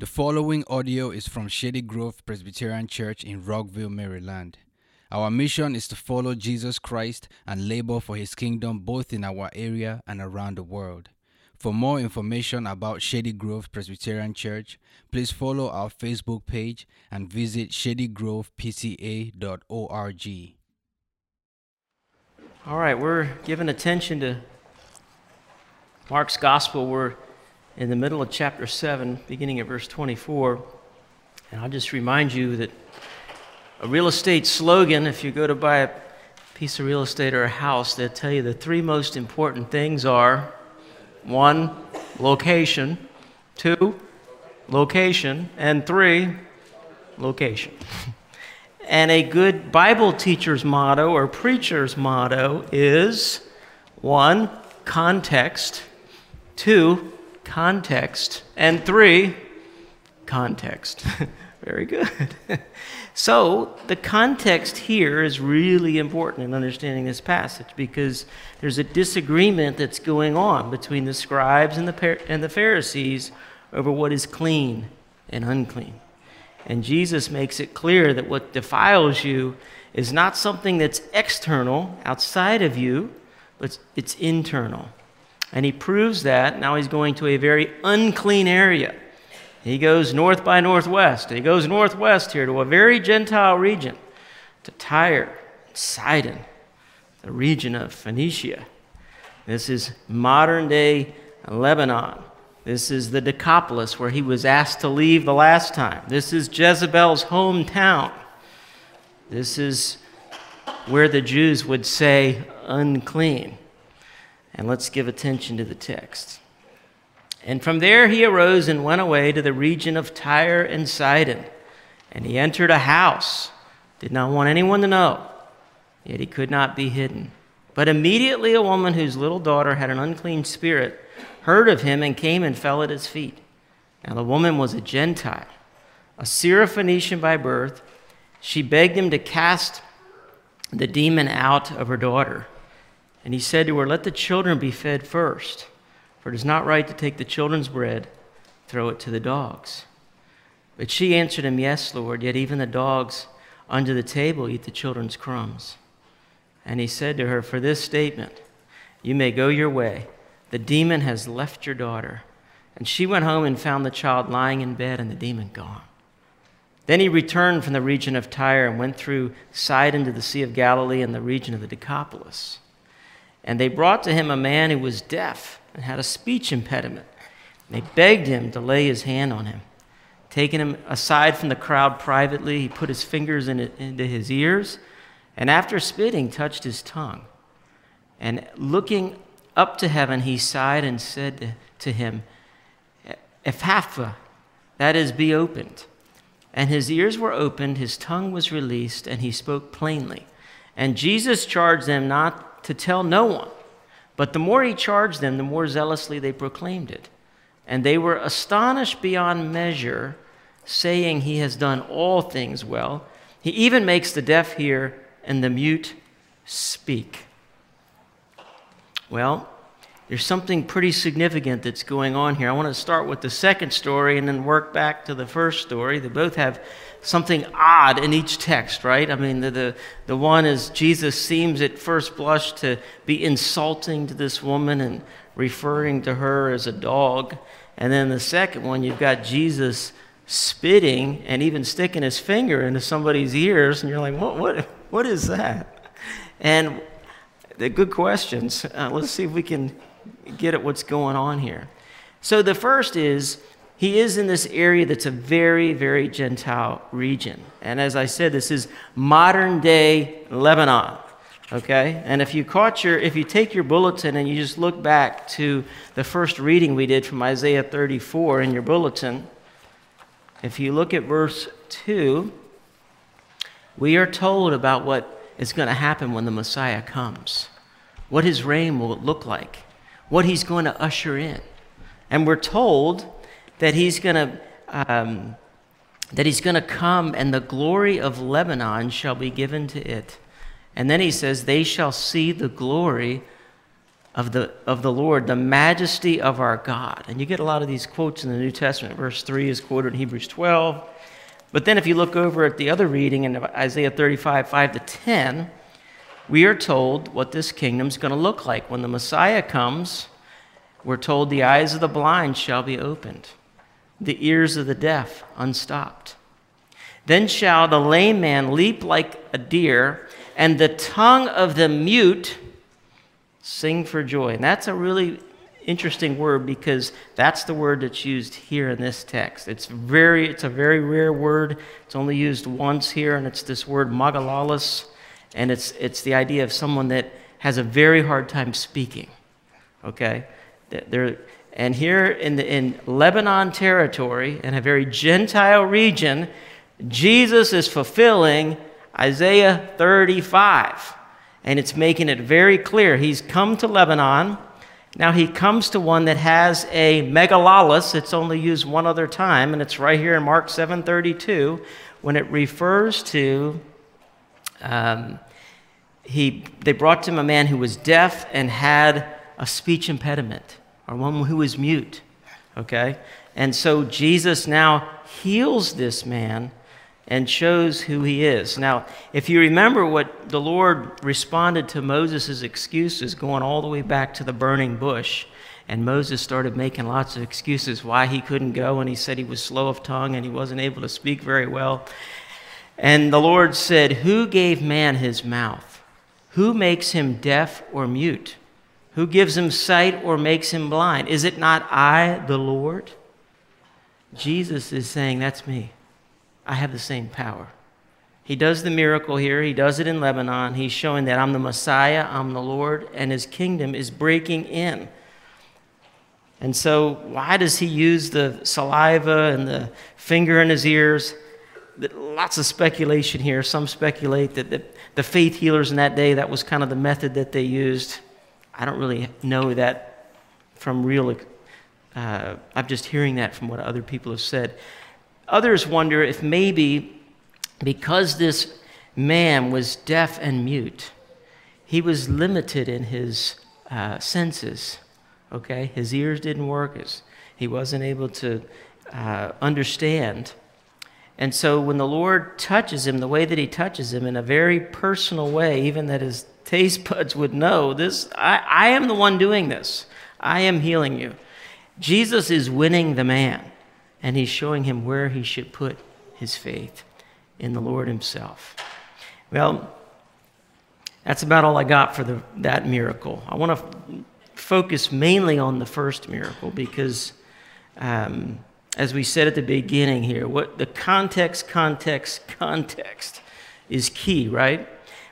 The following audio is from Shady Grove Presbyterian Church in Rockville, Maryland. Our mission is to follow Jesus Christ and labor for his kingdom both in our area and around the world. For more information about Shady Grove Presbyterian Church, please follow our Facebook page and visit shadygrovepca.org. All right, we're giving attention to Mark's Gospel. We're in the middle of chapter 7, beginning at verse 24. And I'll just remind you that a real estate slogan, if you go to buy a piece of real estate or a house, they'll tell you the three most important things are one, location, two, location, and three, location. and a good Bible teacher's motto or preacher's motto is one, context, two, context, and three, context. Very good. so, the context here is really important in understanding this passage because there's a disagreement that's going on between the scribes and the, and the Pharisees over what is clean and unclean. And Jesus makes it clear that what defiles you is not something that's external, outside of you, but it's internal. And he proves that. Now he's going to a very unclean area. He goes north by northwest. He goes northwest here to a very Gentile region, to Tyre, Sidon, the region of Phoenicia. This is modern day Lebanon. This is the Decapolis where he was asked to leave the last time. This is Jezebel's hometown. This is where the Jews would say unclean. And let's give attention to the text. And from there he arose and went away to the region of Tyre and Sidon. And he entered a house, did not want anyone to know, yet he could not be hidden. But immediately a woman whose little daughter had an unclean spirit heard of him and came and fell at his feet. Now the woman was a Gentile, a Syrophoenician by birth. She begged him to cast the demon out of her daughter. And he said to her, Let the children be fed first, for it is not right to take the children's bread, throw it to the dogs. But she answered him, Yes, Lord, yet even the dogs under the table eat the children's crumbs. And he said to her, For this statement, you may go your way. The demon has left your daughter. And she went home and found the child lying in bed and the demon gone. Then he returned from the region of Tyre and went through Sidon to the Sea of Galilee and the region of the Decapolis. And they brought to him a man who was deaf and had a speech impediment. And they begged him to lay his hand on him. Taking him aside from the crowd privately, he put his fingers in into his ears, and after spitting, touched his tongue. And looking up to heaven, he sighed and said to him, Ephphatha, that is, be opened. And his ears were opened, his tongue was released, and he spoke plainly. And Jesus charged them not to tell no one. But the more he charged them, the more zealously they proclaimed it. And they were astonished beyond measure, saying, He has done all things well. He even makes the deaf hear and the mute speak. Well, there's something pretty significant that's going on here. I want to start with the second story and then work back to the first story. They both have something odd in each text, right? I mean, the, the, the one is Jesus seems at first blush to be insulting to this woman and referring to her as a dog. And then the second one, you've got Jesus spitting and even sticking his finger into somebody's ears, and you're like, what, what, what is that? And the good questions. Uh, let's see if we can get at what's going on here. So the first is he is in this area that's a very, very Gentile region. And as I said, this is modern day Lebanon. Okay? And if you caught your, if you take your bulletin and you just look back to the first reading we did from Isaiah 34 in your bulletin, if you look at verse 2, we are told about what is going to happen when the Messiah comes, what his reign will look like, what he's going to usher in. And we're told that he's going to um, that he's going to come and the glory of Lebanon shall be given to it. And then he says, They shall see the glory of the, of the Lord, the majesty of our God. And you get a lot of these quotes in the New Testament. Verse 3 is quoted in Hebrews 12. But then if you look over at the other reading in Isaiah 35, 5 to 10, we are told what this kingdom is going to look like. When the Messiah comes, we're told the eyes of the blind shall be opened, the ears of the deaf unstopped. Then shall the lame man leap like a deer, and the tongue of the mute sing for joy. And that's a really interesting word because that's the word that's used here in this text. It's very it's a very rare word. It's only used once here and it's this word mogilalos and it's it's the idea of someone that has a very hard time speaking. Okay? They're, and here in the in Lebanon territory in a very gentile region, Jesus is fulfilling Isaiah 35. And it's making it very clear. He's come to Lebanon now he comes to one that has a mogilalos. It's only used one other time, and it's right here in Mark 7:32 when it refers to um, he. They brought to him a man who was deaf and had a speech impediment, or one who is mute. Okay, and so Jesus now heals this man and shows who he is. Now, if you remember what the Lord responded to Moses' excuses going all the way back to the burning bush, and Moses started making lots of excuses why he couldn't go, and he said he was slow of tongue and he wasn't able to speak very well. And the Lord said, Who gave man his mouth? Who makes him deaf or mute? Who gives him sight or makes him blind? Is it not I, the Lord? Jesus is saying, That's me. I have the same power. He does the miracle here. He does it in Lebanon. He's showing that I'm the Messiah, I'm the Lord, and his kingdom is breaking in. And so, why does he use the saliva and the finger in his ears? Lots of speculation here. Some speculate that the, the faith healers in that day, that was kind of the method that they used. I don't really know that from real, uh, I'm just hearing that from what other people have said. Others wonder if maybe because this man was deaf and mute, he was limited in his uh, senses. Okay? His ears didn't work, his, he wasn't able to uh, understand. And so when the Lord touches him, the way that he touches him in a very personal way, even that his taste buds would know, this I, I am the one doing this. I am healing you. Jesus is winning the man and he's showing him where he should put his faith in the Lord himself. Well, that's about all I got for the, that miracle. I want to focus mainly on the first miracle because, um, as we said at the beginning here, what the context, context, context is key, right?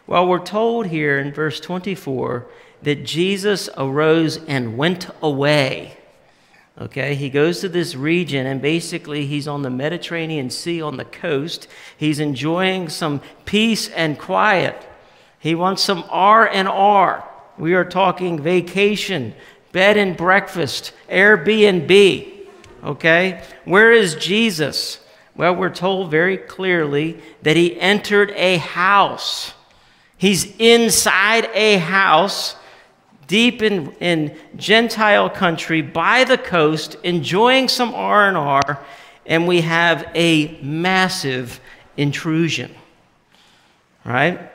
Well, we're told here in verse 24 that Jesus arose and went away. Okay, he goes to this region and basically he's on the Mediterranean Sea on the coast. He's enjoying some peace and quiet. He wants some R and R. We are talking vacation, bed and breakfast, Airbnb. Okay? Where is Jesus? Well, we're told very clearly that he entered a house. He's inside a house deep in, in Gentile country by the coast, enjoying some R&R, and we have a massive intrusion. Right?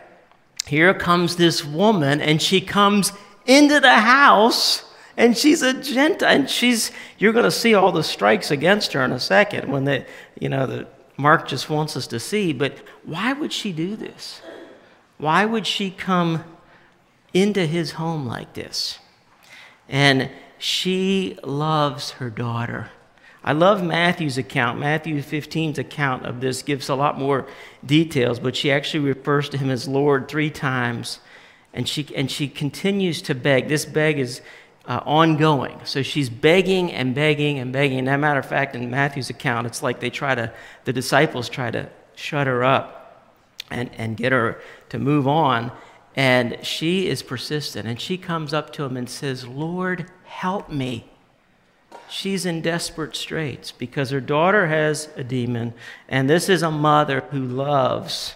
Here comes this woman, and she comes into the house, and she's a Gentile, and she's, you're going to see all the strikes against her in a second when the, you know, the, Mark just wants us to see, but why would she do this? Why would she come into his home like this. And she loves her daughter. I love Matthew's account. Matthew 15's account of this gives a lot more details, but she actually refers to him as Lord three times. And she, and she continues to beg. This beg is uh, ongoing. So she's begging and begging and begging. And as a matter of fact, in Matthew's account, it's like they try to, the disciples try to shut her up and, and get her to move on. And she is persistent and she comes up to him and says, Lord, help me. She's in desperate straits because her daughter has a demon, and this is a mother who loves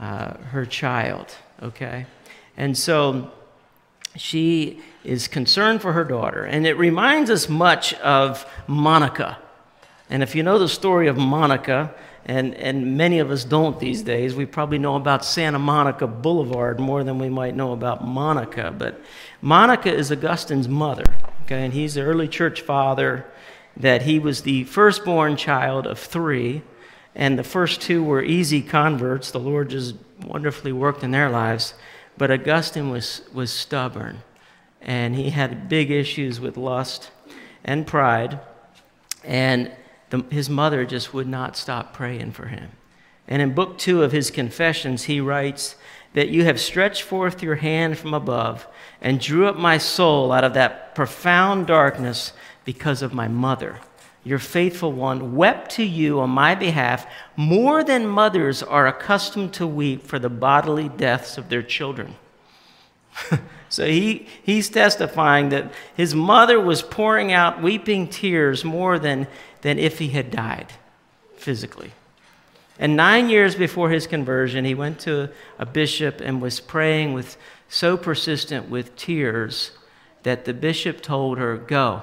uh, her child, okay? And so she is concerned for her daughter. And it reminds us much of Monica. And if you know the story of Monica, and, and many of us don't these days, we probably know about Santa Monica Boulevard more than we might know about Monica. But Monica is Augustine's mother, okay, and he's the early church father, that he was the firstborn child of three, and the first two were easy converts. The Lord just wonderfully worked in their lives. But Augustine was, was stubborn, and he had big issues with lust and pride. And the, his mother just would not stop praying for him. And in book two of his Confessions, he writes that you have stretched forth your hand from above and drew up my soul out of that profound darkness because of my mother. Your faithful one wept to you on my behalf more than mothers are accustomed to weep for the bodily deaths of their children. so he, he's testifying that his mother was pouring out weeping tears more than than if he had died physically. And nine years before his conversion, he went to a bishop and was praying with so persistent with tears that the bishop told her, Go.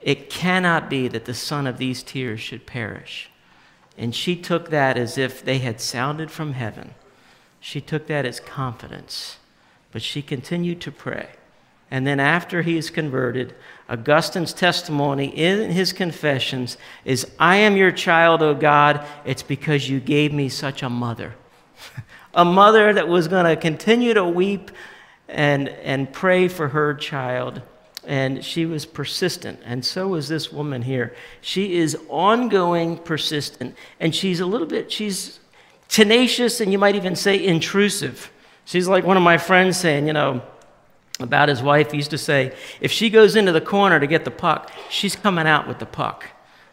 It cannot be that the son of these tears should perish. And she took that as if they had sounded from heaven. She took that as confidence. But she continued to pray. And then after he is converted, Augustine's testimony in his confessions is I am your child, O God. It's because you gave me such a mother. a mother that was going to continue to weep and, and pray for her child. And she was persistent. And so is this woman here. She is ongoing, persistent. And she's a little bit, she's tenacious and you might even say intrusive. She's like one of my friends saying, you know, about his wife. He used to say, if she goes into the corner to get the puck, she's coming out with the puck.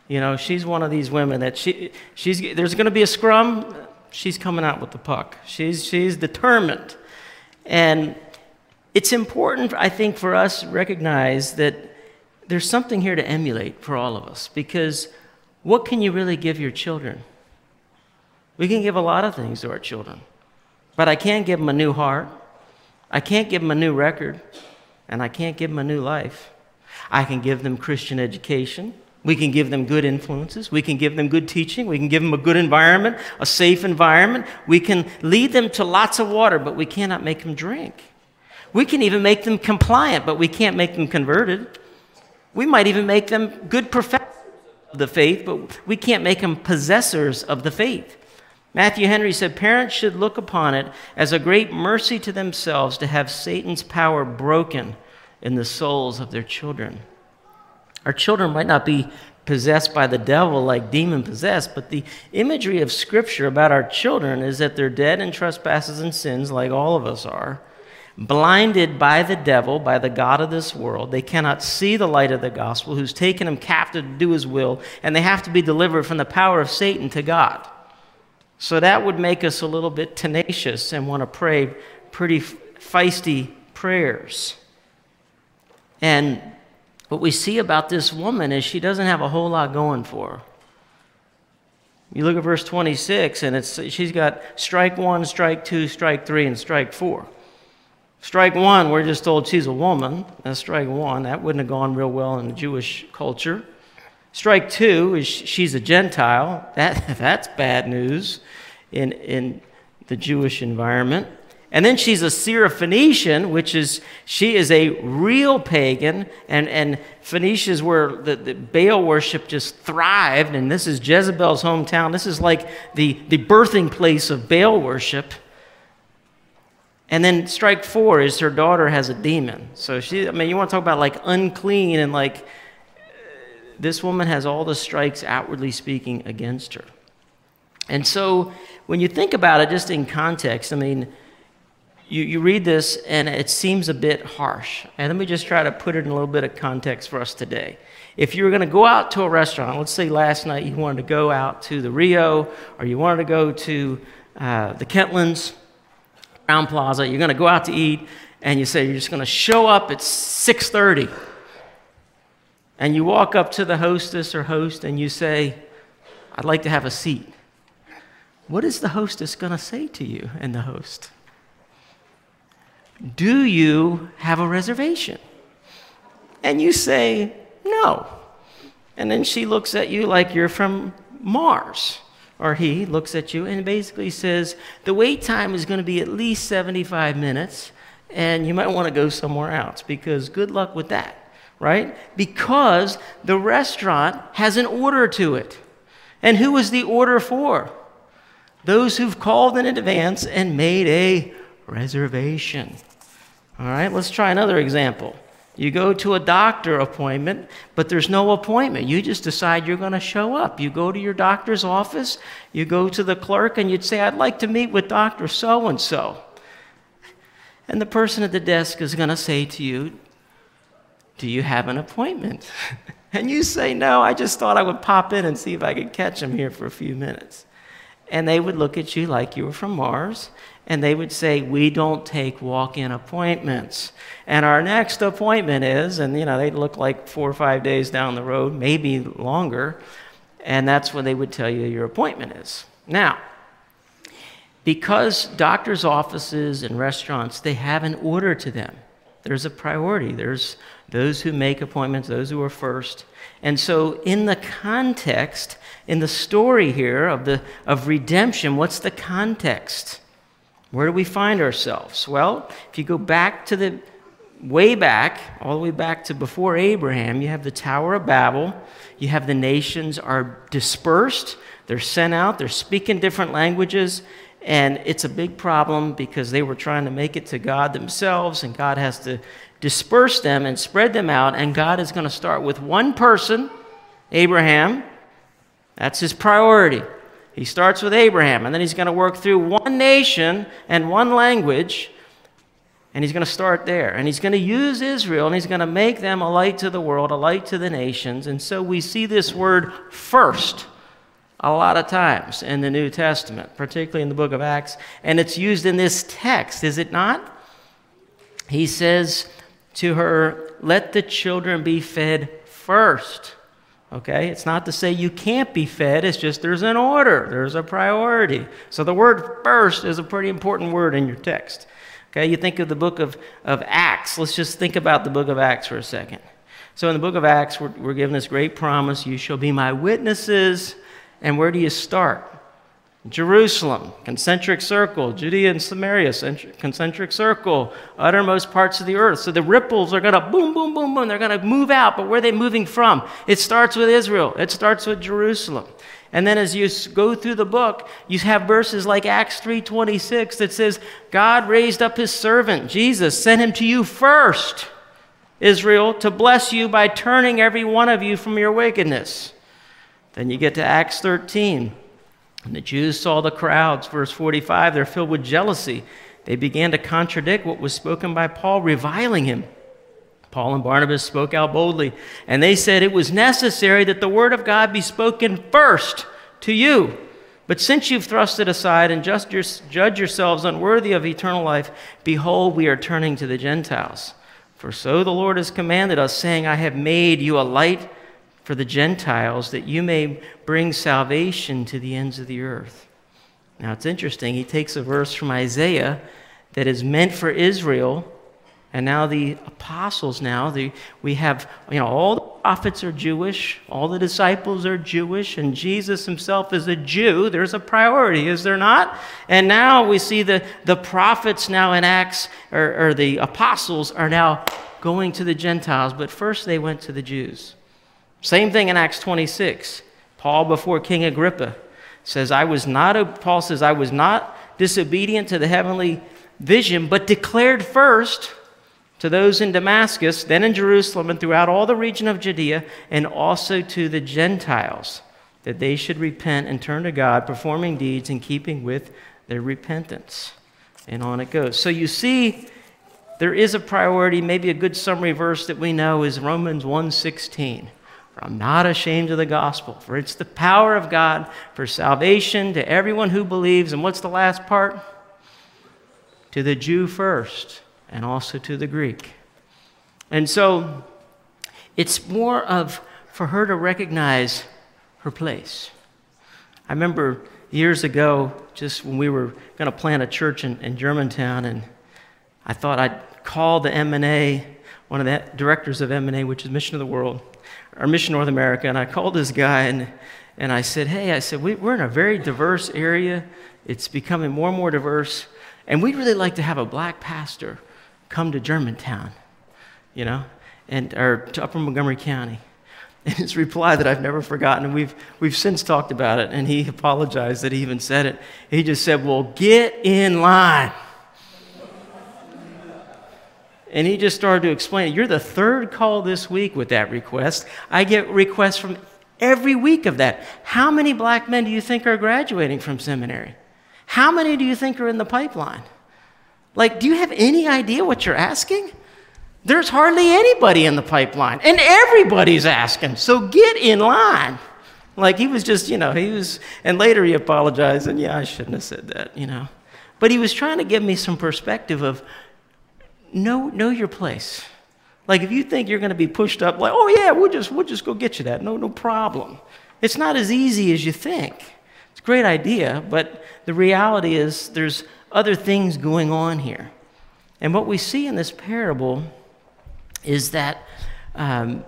You know, she's one of these women that she, she's, there's going to be a scrum, she's coming out with the puck. She's, she's determined. And it's important, I think, for us to recognize that there's something here to emulate for all of us because what can you really give your children? We can give a lot of things to our children, but I can't give them a new heart. I can't give them a new record, and I can't give them a new life. I can give them Christian education. We can give them good influences. We can give them good teaching. We can give them a good environment, a safe environment. We can lead them to lots of water, but we cannot make them drink. We can even make them compliant, but we can't make them converted. We might even make them good professors of the faith, but we can't make them possessors of the faith. Matthew Henry said parents should look upon it as a great mercy to themselves to have Satan's power broken in the souls of their children. Our children might not be possessed by the devil like demon possessed, but the imagery of Scripture about our children is that they're dead in trespasses and sins, like all of us are, blinded by the devil, by the God of this world. They cannot see the light of the gospel, who's taken them captive to do his will, and they have to be delivered from the power of Satan to God. So that would make us a little bit tenacious and want to pray pretty feisty prayers. And what we see about this woman is she doesn't have a whole lot going for her. You look at verse 26, and it's, she's got strike one, strike two, strike three, and strike four. Strike one, we're just told she's a woman. That's strike one. That wouldn't have gone real well in the Jewish culture. Strike two is she's a Gentile. That, that's bad news in, in the Jewish environment. And then she's a Syrophoenician, which is, she is a real pagan. And, and Phoenicia is where the, the Baal worship just thrived. And this is Jezebel's hometown. This is like the, the birthing place of Baal worship. And then strike four is her daughter has a demon. So she, I mean, you want to talk about like unclean and like this woman has all the strikes outwardly speaking against her. And so when you think about it, just in context, I mean, you, you read this and it seems a bit harsh. And let me just try to put it in a little bit of context for us today. If you were going to go out to a restaurant, let's say last night you wanted to go out to the Rio or you wanted to go to uh, the Kentlands, Crowne Plaza, you're going to go out to eat and you say you're just going to show up at 6.30 and you walk up to the hostess or host and you say, I'd like to have a seat what is the hostess going to say to you and the host? Do you have a reservation? And you say, No. And then she looks at you like you're from Mars. Or he looks at you and basically says, The wait time is going to be at least 75 minutes, and you might want to go somewhere else because good luck with that, right? Because the restaurant has an order to it. And who is the order for? Those who've called in advance and made a reservation. All right, let's try another example. You go to a doctor appointment, but there's no appointment. You just decide you're going to show up. You go to your doctor's office, you go to the clerk, and you'd say, I'd like to meet with Dr. So and so. And the person at the desk is going to say to you, Do you have an appointment? and you say, No, I just thought I would pop in and see if I could catch him here for a few minutes. And they would look at you like you were from Mars, and they would say, We don't take walk in appointments. And our next appointment is, and you know, they'd look like four or five days down the road, maybe longer, and that's when they would tell you your appointment is. Now, because doctors' offices and restaurants, they have an order to them. There's a priority. There's those who make appointments, those who are first. And so, in the context, in the story here of, the, of redemption, what's the context? Where do we find ourselves? Well, if you go back to the way back, all the way back to before Abraham, you have the Tower of Babel. You have the nations are dispersed, they're sent out, they're speaking different languages, and it's a big problem because they were trying to make it to God themselves, and God has to disperse them and spread them out, and God is going to start with one person, Abraham. That's his priority. He starts with Abraham, and then he's going to work through one nation and one language, and he's going to start there. And he's going to use Israel, and he's going to make them a light to the world, a light to the nations. And so we see this word first a lot of times in the New Testament, particularly in the book of Acts, and it's used in this text, is it not? He says to her, Let the children be fed first. Okay? It's not to say you can't be fed, it's just there's an order, there's a priority. So the word first is a pretty important word in your text. Okay? You think of the book of, of Acts. Let's just think about the book of Acts for a second. So in the book of Acts, we're, we're given this great promise you shall be my witnesses. And where do you start? Jerusalem, concentric circle, Judea and Samaria, concentric circle, uttermost parts of the earth. So the ripples are going to boom, boom, boom, boom. They're going to move out, but where are they moving from? It starts with Israel, it starts with Jerusalem. And then as you go through the book, you have verses like Acts 3:26 that says, God raised up his servant, Jesus, sent him to you first, Israel, to bless you by turning every one of you from your wickedness. Then you get to Acts 13. And the Jews saw the crowds, verse 45, they're filled with jealousy. They began to contradict what was spoken by Paul, reviling him. Paul and Barnabas spoke out boldly, and they said it was necessary that the word of God be spoken first to you. But since you've thrust it aside and just judge yourselves unworthy of eternal life, behold, we are turning to the Gentiles. For so the Lord has commanded us, saying, I have made you a light for the Gentiles, that you may bring salvation to the ends of the earth. Now it's interesting. He takes a verse from Isaiah that is meant for Israel, and now the apostles now, the, we have, you know, all the prophets are Jewish, all the disciples are Jewish, and Jesus himself is a Jew. There's a priority, is there not? And now we see the, the prophets now in Acts, or, or the apostles are now going to the Gentiles, but first they went to the Jews. Same thing in Acts 26. Paul before King Agrippa says, I was not, Paul says, I was not disobedient to the heavenly vision, but declared first to those in Damascus, then in Jerusalem, and throughout all the region of Judea, and also to the Gentiles, that they should repent and turn to God, performing deeds in keeping with their repentance. And on it goes. So you see, there is a priority. Maybe a good summary verse that we know is Romans 1:16. For I'm not ashamed of the gospel, for it's the power of God for salvation to everyone who believes. And what's the last part? To the Jew first, and also to the Greek. And so it's more of for her to recognize her place. I remember years ago, just when we were going to plant a church in, in Germantown, and I thought I'd call the M&A, one of the directors of M&A, which is Mission of the World, or Mission North America, and I called this guy and, and I said, hey, I said, we, we're in a very diverse area. It's becoming more and more diverse. And we'd really like to have a black pastor come to Germantown, you know, and, or to Upper Montgomery County. And his reply that I've never forgotten, and we've, we've since talked about it, and he apologized that he even said it. He just said, Well, get in line. And he just started to explain, You're the third call this week with that request. I get requests from every week of that. How many black men do you think are graduating from seminary? How many do you think are in the pipeline? Like, do you have any idea what you're asking? There's hardly anybody in the pipeline, and everybody's asking, so get in line. Like he was just, you know, he was, and later he apologized, and yeah, I shouldn't have said that, you know. But he was trying to give me some perspective of know, know your place. Like if you think you're going to be pushed up, like, oh yeah, we'll just, we'll just go get you that. No, no problem. It's not as easy as you think. It's a great idea, but the reality is there's other things going on here. And what we see in this parable is that um,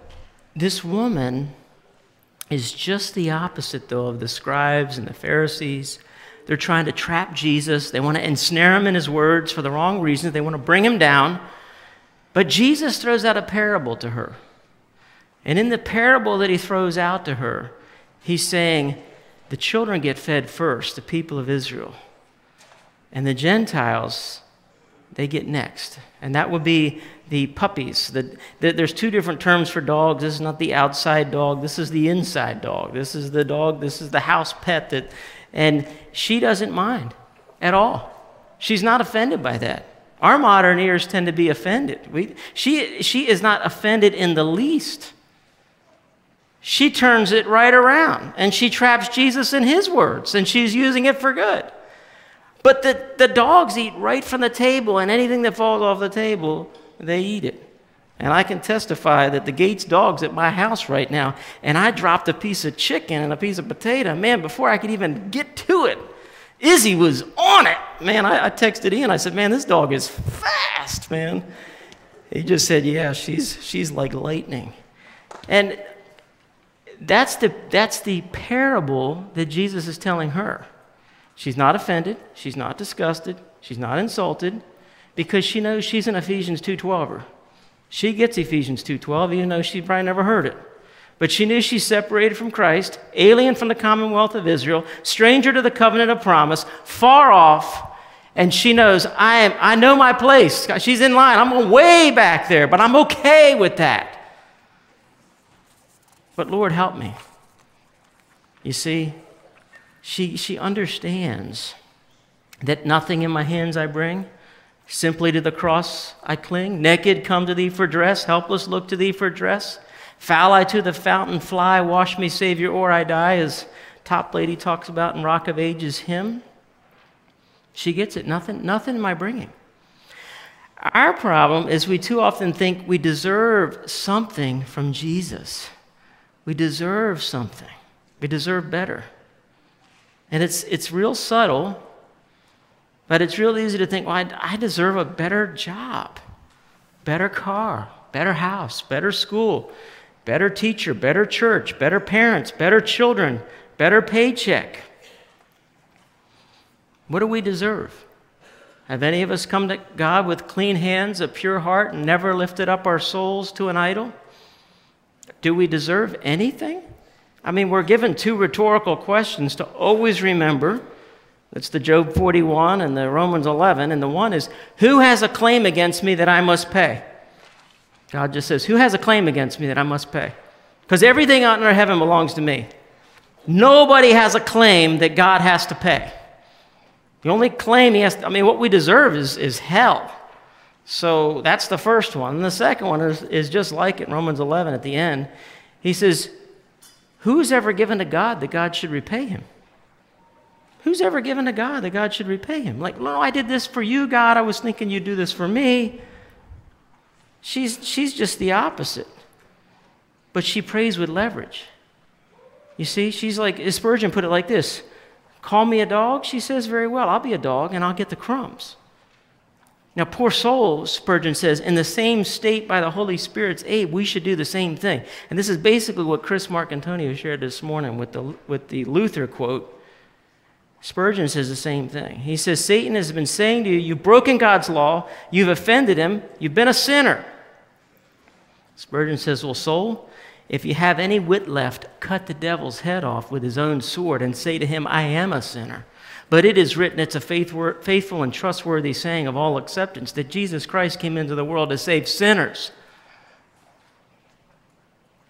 this woman is just the opposite, though, of the scribes and the Pharisees. They're trying to trap Jesus. They want to ensnare him in his words for the wrong reasons. They want to bring him down. But Jesus throws out a parable to her. And in the parable that he throws out to her, he's saying, The children get fed first, the people of Israel. And the Gentiles, they get next. And that would be the puppies. The, the, there's two different terms for dogs. This is not the outside dog, this is the inside dog. This is the dog, this is the house pet that, and she doesn't mind at all. She's not offended by that. Our modern ears tend to be offended. We, she, she is not offended in the least. She turns it right around and she traps Jesus in his words and she's using it for good. But the, the dogs eat right from the table, and anything that falls off the table, they eat it. And I can testify that the Gates dogs at my house right now, and I dropped a piece of chicken and a piece of potato. Man, before I could even get to it, Izzy was on it. Man, I, I texted Ian. I said, Man, this dog is fast, man. He just said, Yeah, she's, she's like lightning. And that's the, that's the parable that Jesus is telling her. She's not offended, she's not disgusted, she's not insulted because she knows she's an Ephesians two 2:12. She gets Ephesians 2:12 even though she probably never heard it. But she knew she's separated from Christ, alien from the commonwealth of Israel, stranger to the covenant of promise, far off, and she knows I am I know my place. She's in line. I'm way back there, but I'm okay with that. But Lord help me. You see, she, she understands that nothing in my hands I bring, simply to the cross I cling. Naked come to thee for dress, helpless look to thee for dress. Foul I to the fountain fly, wash me, Savior, or I die, as Toplady talks about in Rock of Ages hymn. She gets it. Nothing, nothing am I bringing. Our problem is we too often think we deserve something from Jesus. We deserve something. We deserve better. And it's, it's real subtle, but it's real easy to think, well, I, I deserve a better job, better car, better house, better school, better teacher, better church, better parents, better children, better paycheck. What do we deserve? Have any of us come to God with clean hands, a pure heart, and never lifted up our souls to an idol? Do we deserve anything? I mean, we're given two rhetorical questions to always remember. That's the Job 41 and the Romans 11. And the one is, Who has a claim against me that I must pay? God just says, Who has a claim against me that I must pay? Because everything out in our heaven belongs to me. Nobody has a claim that God has to pay. The only claim he has, to, I mean, what we deserve is, is hell. So that's the first one. And the second one is, is just like it, Romans 11 at the end. He says, Who's ever given to God that God should repay him? Who's ever given to God that God should repay him? Like, no, I did this for you, God. I was thinking you'd do this for me. She's, she's just the opposite. But she prays with leverage. You see, she's like, Spurgeon put it like this Call me a dog? She says, Very well, I'll be a dog and I'll get the crumbs. Now, poor soul, Spurgeon says, in the same state by the Holy Spirit's aid, we should do the same thing. And this is basically what Chris Marcantonio shared this morning with the, with the Luther quote. Spurgeon says the same thing. He says, Satan has been saying to you, You've broken God's law, you've offended him, you've been a sinner. Spurgeon says, Well, soul, if you have any wit left, cut the devil's head off with his own sword and say to him, I am a sinner. But it is written, it's a faithful and trustworthy saying of all acceptance, that Jesus Christ came into the world to save sinners.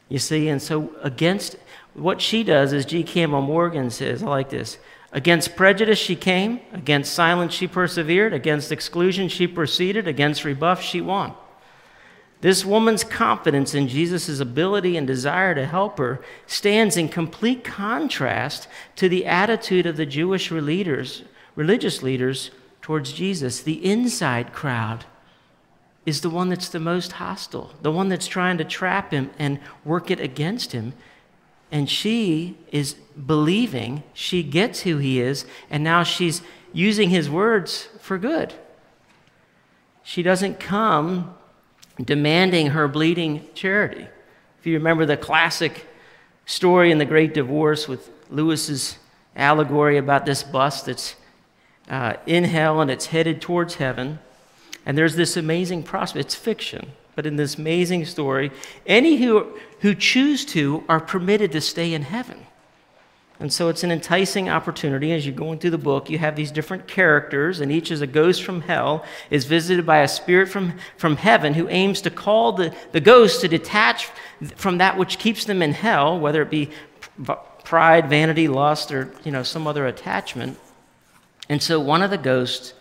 You see, and so against what she does, as G. Campbell Morgan says, I like this. Against prejudice she came, against silence she persevered, against exclusion she proceeded, against rebuff she won. This woman's confidence in Jesus' ability and desire to help her stands in complete contrast to the attitude of the Jewish leaders, religious leaders towards Jesus. The inside crowd is the one that's the most hostile, the one that's trying to trap him and work it against him. And she is believing, she gets who he is, and now she's using his words for good. She doesn't come demanding her bleeding charity. If you remember the classic story in The Great Divorce with Lewis's allegory about this bus that's uh, in hell and it's headed towards heaven, and there's this amazing prospect. It's fiction, but in this amazing story, any who, who choose to are permitted to stay in heaven. And so it's an enticing opportunity as you're going through the book. You have these different characters, and each is a ghost from hell, is visited by a spirit from, from heaven who aims to call the, the ghost to detach from that which keeps them in hell, whether it be pride, vanity, lust, or you know, some other attachment. And so one of the ghosts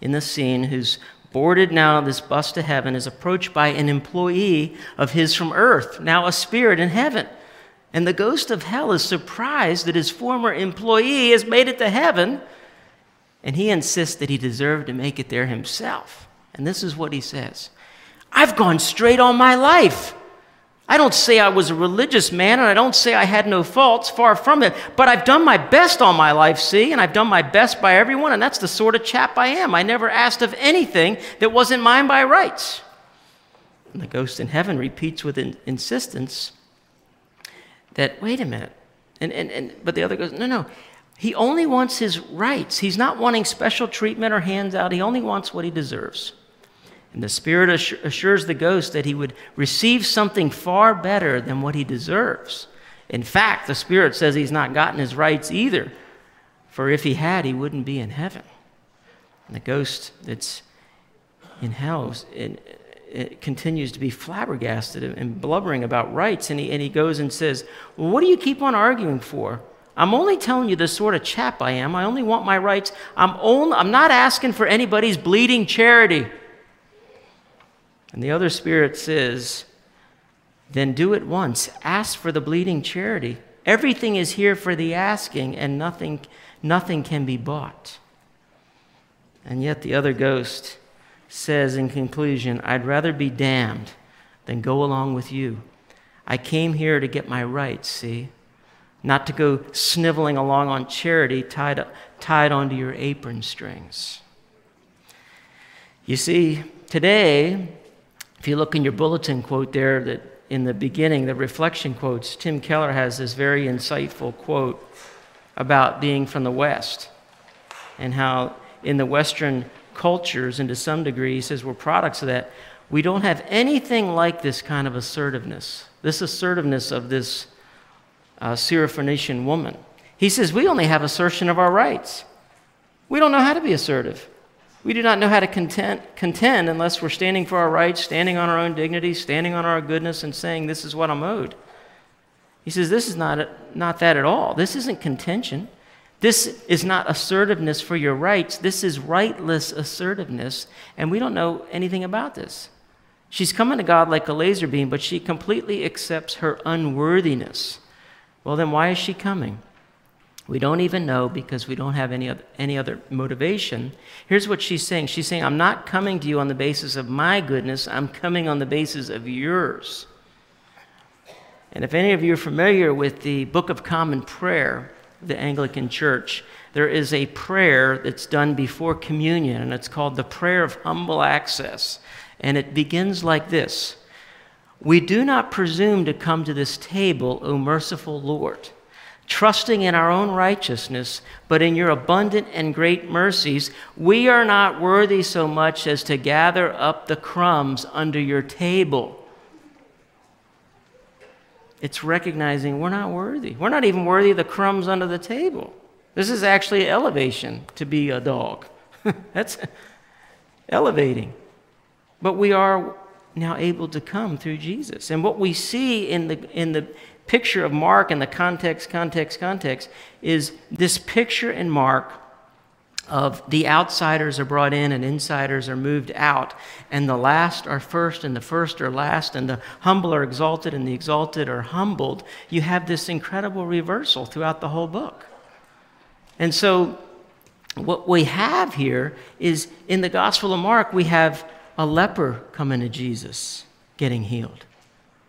in the scene who's boarded now this bus to heaven is approached by an employee of his from earth, now a spirit in heaven. And the ghost of hell is surprised that his former employee has made it to heaven, and he insists that he deserved to make it there himself. And this is what he says I've gone straight all my life. I don't say I was a religious man, and I don't say I had no faults, far from it, but I've done my best all my life, see, and I've done my best by everyone, and that's the sort of chap I am. I never asked of anything that wasn't mine by rights. And the ghost in heaven repeats with insistence that, wait a minute. And, and, and, but the other goes, no, no. He only wants his rights. He's not wanting special treatment or hands out. He only wants what he deserves. And the Spirit assures the ghost that he would receive something far better than what he deserves. In fact, the Spirit says he's not gotten his rights either, for if he had, he wouldn't be in heaven. And the ghost that's in hell, continues to be flabbergasted and blubbering about rights. And he, and he goes and says, Well, what do you keep on arguing for? I'm only telling you the sort of chap I am. I only want my rights. I'm, only, I'm not asking for anybody's bleeding charity. And the other spirit says, Then do it once. Ask for the bleeding charity. Everything is here for the asking, and nothing, nothing can be bought. And yet the other ghost says in conclusion, I'd rather be damned than go along with you. I came here to get my rights, see? Not to go sniveling along on charity tied, tied onto your apron strings. You see, today, if you look in your bulletin quote there, that in the beginning, the reflection quotes, Tim Keller has this very insightful quote about being from the West and how in the Western cultures, and to some degree, he says we're products of that. We don't have anything like this kind of assertiveness, this assertiveness of this uh, Syrophoenician woman. He says we only have assertion of our rights. We don't know how to be assertive. We do not know how to contend, contend unless we're standing for our rights, standing on our own dignity, standing on our goodness, and saying, This is what I'm owed. He says, This is not, not that at all. This isn't contention. This is not assertiveness for your rights. This is rightless assertiveness, and we don't know anything about this. She's coming to God like a laser beam, but she completely accepts her unworthiness. Well, then why is she coming? We don't even know because we don't have any other, any other motivation. Here's what she's saying She's saying, I'm not coming to you on the basis of my goodness, I'm coming on the basis of yours. And if any of you are familiar with the Book of Common Prayer, the Anglican Church, there is a prayer that's done before communion, and it's called the Prayer of Humble Access. And it begins like this We do not presume to come to this table, O merciful Lord, trusting in our own righteousness, but in your abundant and great mercies. We are not worthy so much as to gather up the crumbs under your table. It's recognizing we're not worthy. We're not even worthy of the crumbs under the table. This is actually elevation to be a dog. That's elevating. But we are now able to come through Jesus. And what we see in the, in the picture of Mark and the context, context, context is this picture in Mark of the outsiders are brought in and insiders are moved out, and the last are first, and the first are last, and the humble are exalted, and the exalted are humbled. You have this incredible reversal throughout the whole book. And so, what we have here is in the Gospel of Mark, we have a leper coming to Jesus getting healed,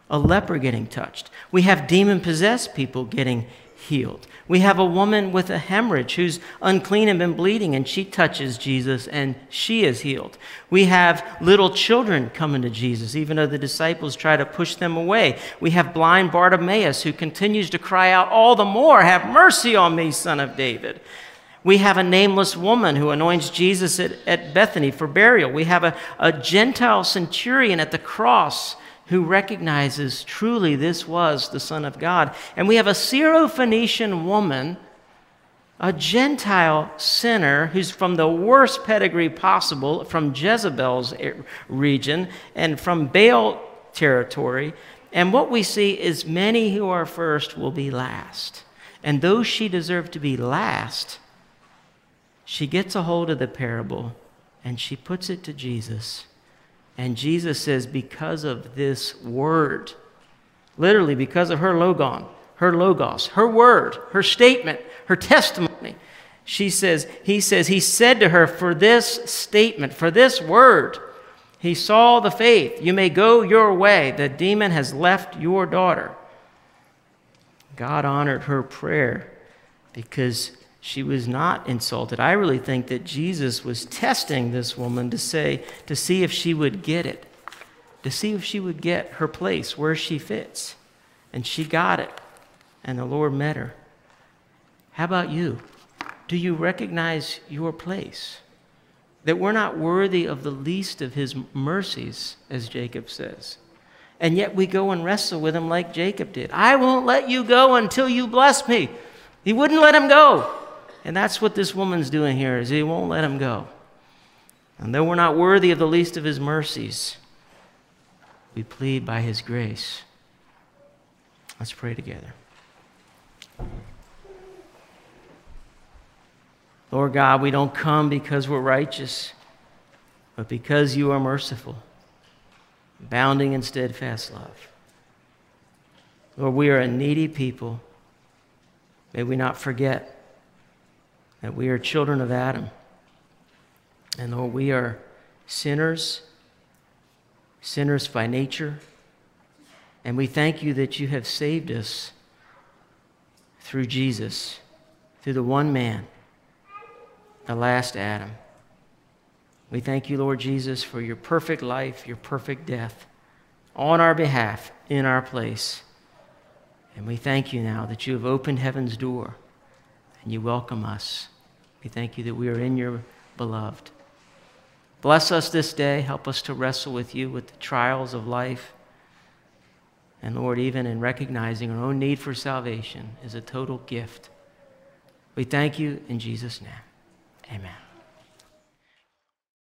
a leper getting touched. We have demon possessed people getting healed. We have a woman with a hemorrhage who's unclean and been bleeding, and she touches Jesus and she is healed. We have little children coming to Jesus, even though the disciples try to push them away. We have blind Bartimaeus who continues to cry out all the more, Have mercy on me, son of David. We have a nameless woman who anoints Jesus at, at Bethany for burial. We have a, a Gentile centurion at the cross who recognizes truly this was the Son of God. And we have a Syrophoenician woman, a Gentile sinner who's from the worst pedigree possible, from Jezebel's region and from Baal territory. And what we see is many who are first will be last. And though she deserved to be last, she gets a hold of the parable and she puts it to Jesus. And Jesus says, because of this word, literally because of her logon, her logos, her word, her statement, her testimony, she says, he says, he said to her, for this statement, for this word, he saw the faith. You may go your way. The demon has left your daughter. God honored her prayer because she was not insulted. I really think that Jesus was testing this woman to say, to see if she would get it, to see if she would get her place where she fits. And she got it, and the Lord met her. How about you? Do you recognize your place? That we're not worthy of the least of his mercies, as Jacob says. And yet we go and wrestle with him like Jacob did. I won't let you go until you bless me. He wouldn't let him go. And that's what this woman's doing here is he won't let him go. And though we're not worthy of the least of his mercies, we plead by his grace. Let's pray together. Lord God, we don't come because we're righteous, but because you are merciful, abounding in steadfast love. Lord, we are a needy people. May we not forget that we are children of Adam. And Lord, we are sinners, sinners by nature. And we thank you that you have saved us through Jesus, through the one man, the last Adam. We thank you, Lord Jesus, for your perfect life, your perfect death on our behalf, in our place. And we thank you now that you have opened heaven's door and you welcome us. We thank you that we are in your beloved. Bless us this day. Help us to wrestle with you with the trials of life. And Lord, even in recognizing our own need for salvation is a total gift. We thank you in Jesus' name. Amen.